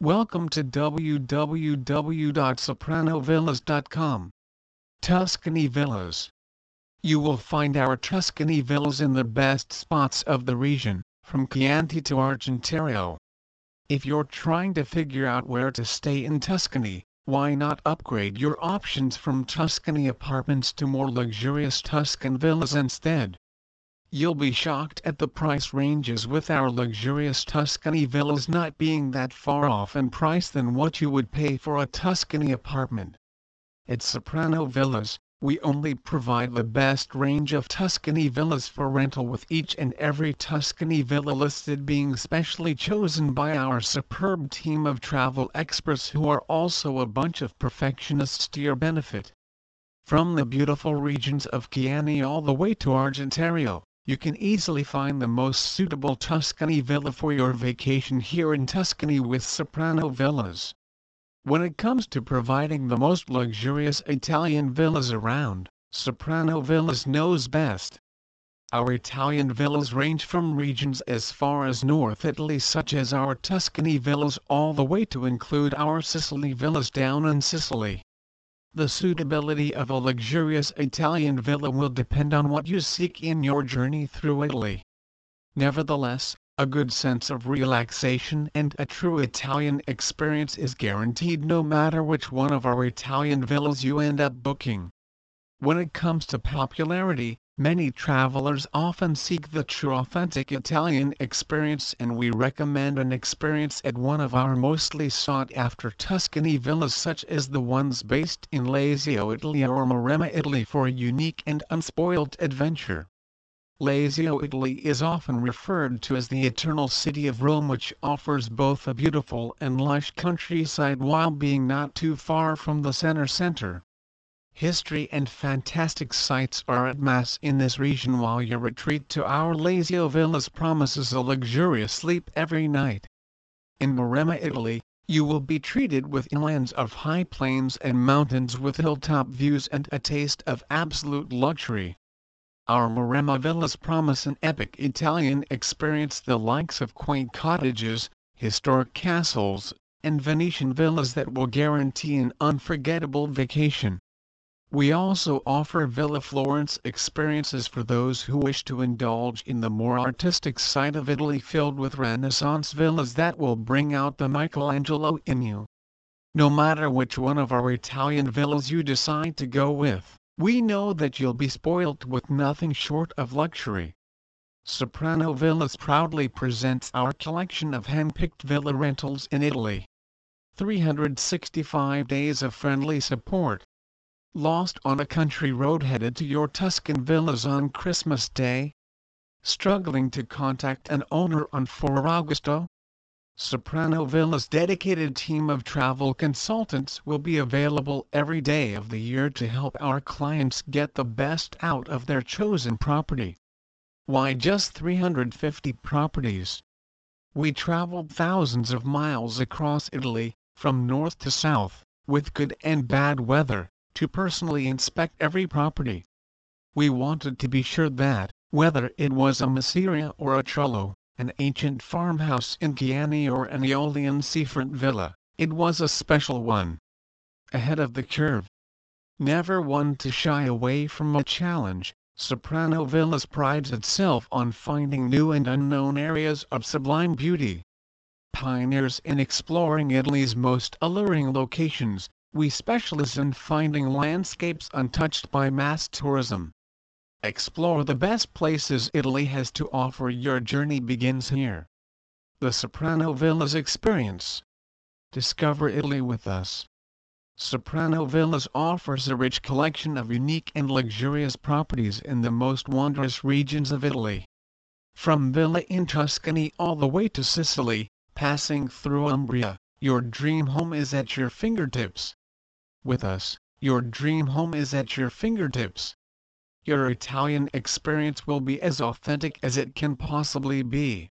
Welcome to www.sopranovillas.com. Tuscany Villas. You will find our Tuscany villas in the best spots of the region, from Chianti to Argentario. If you're trying to figure out where to stay in Tuscany, why not upgrade your options from Tuscany apartments to more luxurious Tuscan villas instead? You'll be shocked at the price ranges with our luxurious Tuscany villas not being that far off in price than what you would pay for a Tuscany apartment. At Soprano Villas, we only provide the best range of Tuscany villas for rental with each and every Tuscany villa listed being specially chosen by our superb team of travel experts who are also a bunch of perfectionists to your benefit. From the beautiful regions of Chianti all the way to Argentario, you can easily find the most suitable Tuscany villa for your vacation here in Tuscany with Soprano Villas. When it comes to providing the most luxurious Italian villas around, Soprano Villas knows best. Our Italian villas range from regions as far as North Italy such as our Tuscany villas all the way to include our Sicily villas down in Sicily. The suitability of a luxurious Italian villa will depend on what you seek in your journey through Italy. Nevertheless, a good sense of relaxation and a true Italian experience is guaranteed no matter which one of our Italian villas you end up booking. When it comes to popularity, many travelers often seek the true authentic Italian experience and we recommend an experience at one of our mostly sought after Tuscany villas such as the ones based in Lazio Italy or Maremma Italy for a unique and unspoiled adventure. Lazio Italy is often referred to as the Eternal City of Rome which offers both a beautiful and lush countryside while being not too far from the center center history and fantastic sights are at mass in this region while your retreat to our Lazio villas promises a luxurious sleep every night. In Maremma, Italy, you will be treated with inlands of high plains and mountains with hilltop views and a taste of absolute luxury. Our Maremma villas promise an epic Italian experience the likes of quaint cottages, historic castles, and Venetian villas that will guarantee an unforgettable vacation. We also offer Villa Florence experiences for those who wish to indulge in the more artistic side of Italy filled with Renaissance villas that will bring out the Michelangelo in you. No matter which one of our Italian villas you decide to go with, we know that you'll be spoilt with nothing short of luxury. Soprano Villas proudly presents our collection of hand-picked villa rentals in Italy. 365 days of friendly support Lost on a country road headed to your Tuscan villas on Christmas Day? Struggling to contact an owner on Ferragosto? Soprano Villa's dedicated team of travel consultants will be available every day of the year to help our clients get the best out of their chosen property. Why just 350 properties? We traveled thousands of miles across Italy, from north to south, with good and bad weather to personally inspect every property. We wanted to be sure that, whether it was a Masseria or a Trullo, an ancient farmhouse in Chianti or an Aeolian seafront villa, it was a special one. Ahead of the curve. Never one to shy away from a challenge, Soprano Villas prides itself on finding new and unknown areas of sublime beauty. Pioneers in exploring Italy's most alluring locations, we specialize in finding landscapes untouched by mass tourism. Explore the best places Italy has to offer your journey begins here. The Soprano Villas Experience. Discover Italy with us. Soprano Villas offers a rich collection of unique and luxurious properties in the most wondrous regions of Italy. From villa in Tuscany all the way to Sicily, passing through Umbria, your dream home is at your fingertips. With us, your dream home is at your fingertips. Your Italian experience will be as authentic as it can possibly be.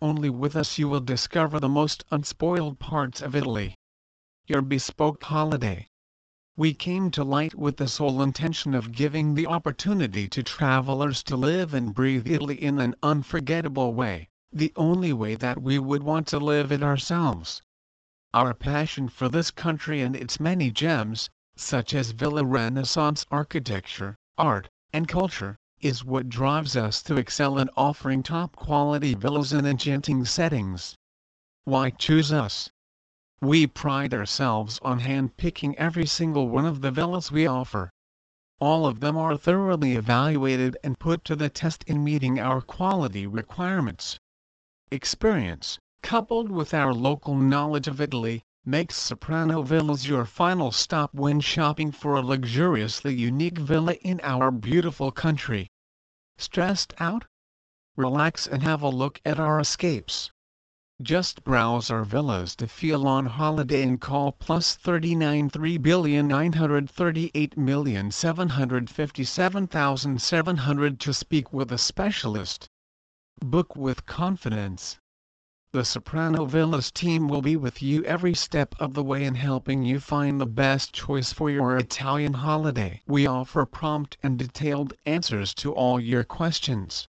Only with us you will discover the most unspoiled parts of Italy. Your bespoke holiday. We came to light with the sole intention of giving the opportunity to travelers to live and breathe Italy in an unforgettable way, the only way that we would want to live it ourselves. Our passion for this country and its many gems, such as Villa Renaissance architecture, art, and culture, is what drives us to excel in offering top quality villas in enchanting settings. Why choose us? We pride ourselves on hand-picking every single one of the villas we offer. All of them are thoroughly evaluated and put to the test in meeting our quality requirements. Experience, coupled with our local knowledge of Italy, makes Soprano Villas your final stop when shopping for a luxuriously unique villa in our beautiful country. Stressed out? Relax and have a look at our escapes. Just browse our villas to feel on holiday and call plus 39 3,938,757,700 to speak with a specialist. Book with confidence. The Soprano Villas team will be with you every step of the way in helping you find the best choice for your Italian holiday. We offer prompt and detailed answers to all your questions.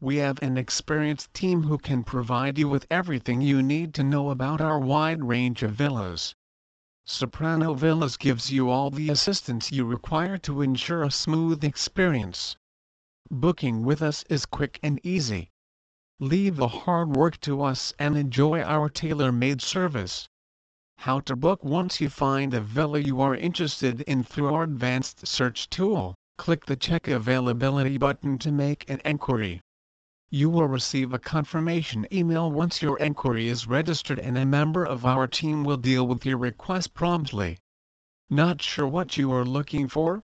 We have an experienced team who can provide you with everything you need to know about our wide range of villas. Soprano Villas gives you all the assistance you require to ensure a smooth experience. Booking with us is quick and easy. Leave the hard work to us and enjoy our tailor-made service. How to book once you find a villa you are interested in through our advanced search tool. Click the Check Availability button to make an enquiry. You will receive a confirmation email once your enquiry is registered and a member of our team will deal with your request promptly. Not sure what you are looking for?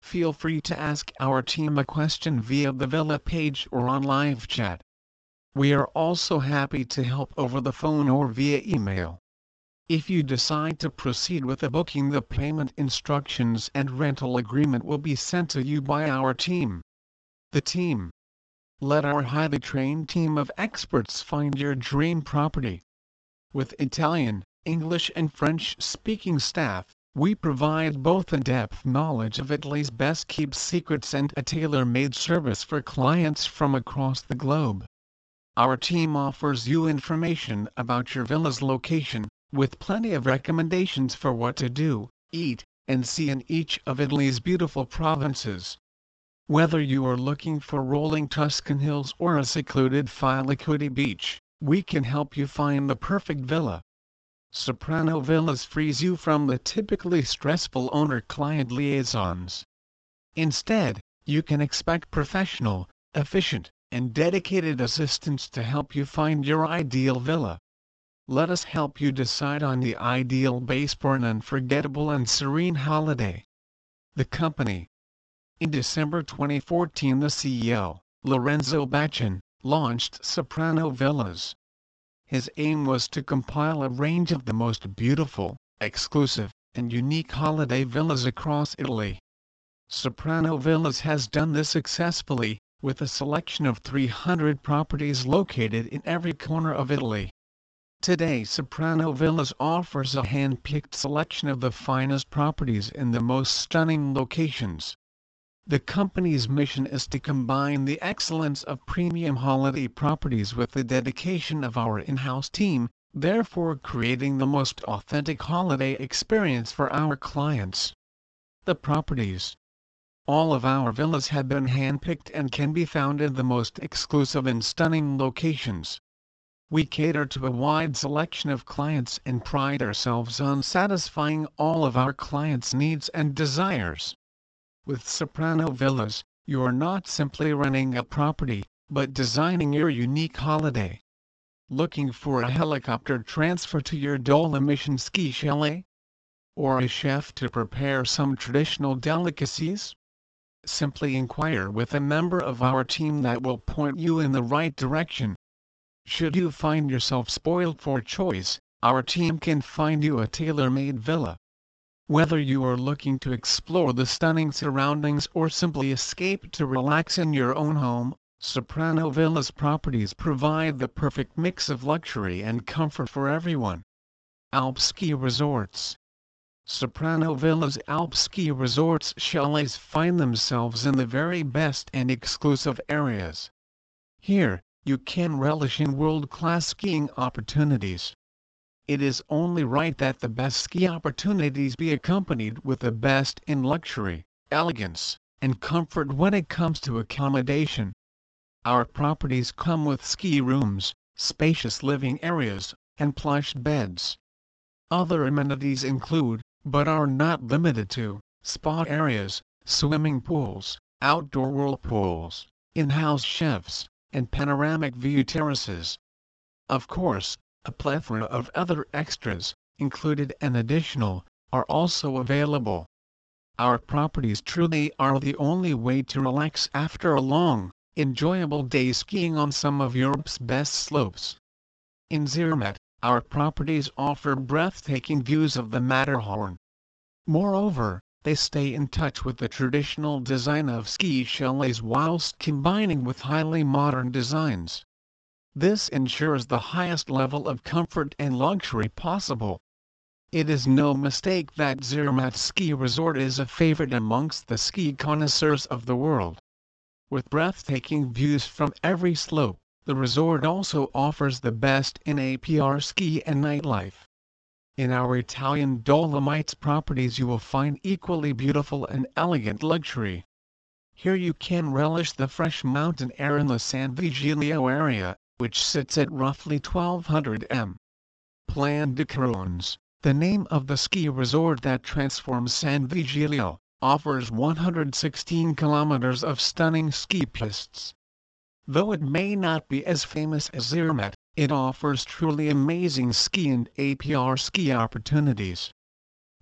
Feel free to ask our team a question via the Villa page or on live chat. We are also happy to help over the phone or via email. If you decide to proceed with the booking the payment instructions and rental agreement will be sent to you by our team. The team let our highly trained team of experts find your dream property. With Italian, English and French-speaking staff, we provide both in-depth knowledge of Italy's best kept secrets and a tailor-made service for clients from across the globe. Our team offers you information about your villa's location, with plenty of recommendations for what to do, eat, and see in each of Italy's beautiful provinces. Whether you are looking for rolling Tuscan hills or a secluded Filicudi beach, we can help you find the perfect villa. Soprano Villas frees you from the typically stressful owner-client liaisons. Instead, you can expect professional, efficient, and dedicated assistance to help you find your ideal villa. Let us help you decide on the ideal base for an unforgettable and serene holiday. The company in December 2014 the CEO, Lorenzo Bachin, launched Soprano Villas. His aim was to compile a range of the most beautiful, exclusive, and unique holiday villas across Italy. Soprano Villas has done this successfully, with a selection of 300 properties located in every corner of Italy. Today Soprano Villas offers a hand-picked selection of the finest properties in the most stunning locations. The company's mission is to combine the excellence of premium holiday properties with the dedication of our in-house team, therefore creating the most authentic holiday experience for our clients. The properties All of our villas have been handpicked and can be found in the most exclusive and stunning locations. We cater to a wide selection of clients and pride ourselves on satisfying all of our clients' needs and desires. With Soprano Villas, you are not simply renting a property, but designing your unique holiday. Looking for a helicopter transfer to your Dolomition ski chalet? Or a chef to prepare some traditional delicacies? Simply inquire with a member of our team that will point you in the right direction. Should you find yourself spoiled for choice, our team can find you a tailor-made villa. Whether you are looking to explore the stunning surroundings or simply escape to relax in your own home, Soprano Villas properties provide the perfect mix of luxury and comfort for everyone. Alp Ski Resorts Soprano Villas Alp Ski Resorts chalets find themselves in the very best and exclusive areas. Here, you can relish in world-class skiing opportunities. it is only right that the best ski opportunities be accompanied with the best in luxury, elegance, and comfort when it comes to accommodation. Our properties come with ski rooms, spacious living areas, and plush beds. Other amenities include, but are not limited to, spa areas, swimming pools, outdoor whirlpools, in-house chefs, and panoramic view terraces. Of course, a plethora of other extras, included and additional, are also available. Our properties truly are the only way to relax after a long, enjoyable day skiing on some of Europe's best slopes. In Zermatt, our properties offer breathtaking views of the Matterhorn. Moreover, they stay in touch with the traditional design of ski chalets whilst combining with highly modern designs. This ensures the highest level of comfort and luxury possible. It is no mistake that Zermatt Ski Resort is a favorite amongst the ski connoisseurs of the world. With breathtaking views from every slope, the resort also offers the best in après ski and nightlife. In our Italian Dolomites properties you will find equally beautiful and elegant luxury. Here you can relish the fresh mountain air in the San Vigilio area which sits at roughly 1200 m. Plan de Corones, the name of the ski resort that transforms San Vigilio, offers 116 kilometers of stunning ski pistes. Though it may not be as famous as Zermatt, it offers truly amazing ski and après ski opportunities.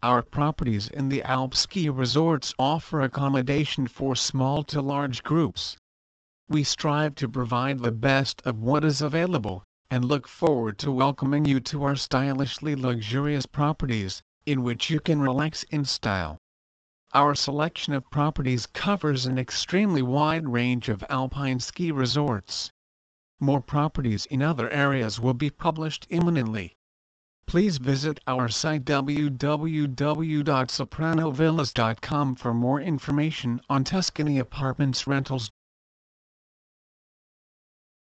Our properties in the Alp ski resorts offer accommodation for small to large groups, we strive to provide the best of what is available, and look forward to welcoming you to our stylishly luxurious properties, in which you can relax in style. Our selection of properties covers an extremely wide range of alpine ski resorts. More properties in other areas will be published imminently. Please visit our site www.sopranovillas.com for more information on Tuscany apartments rentals.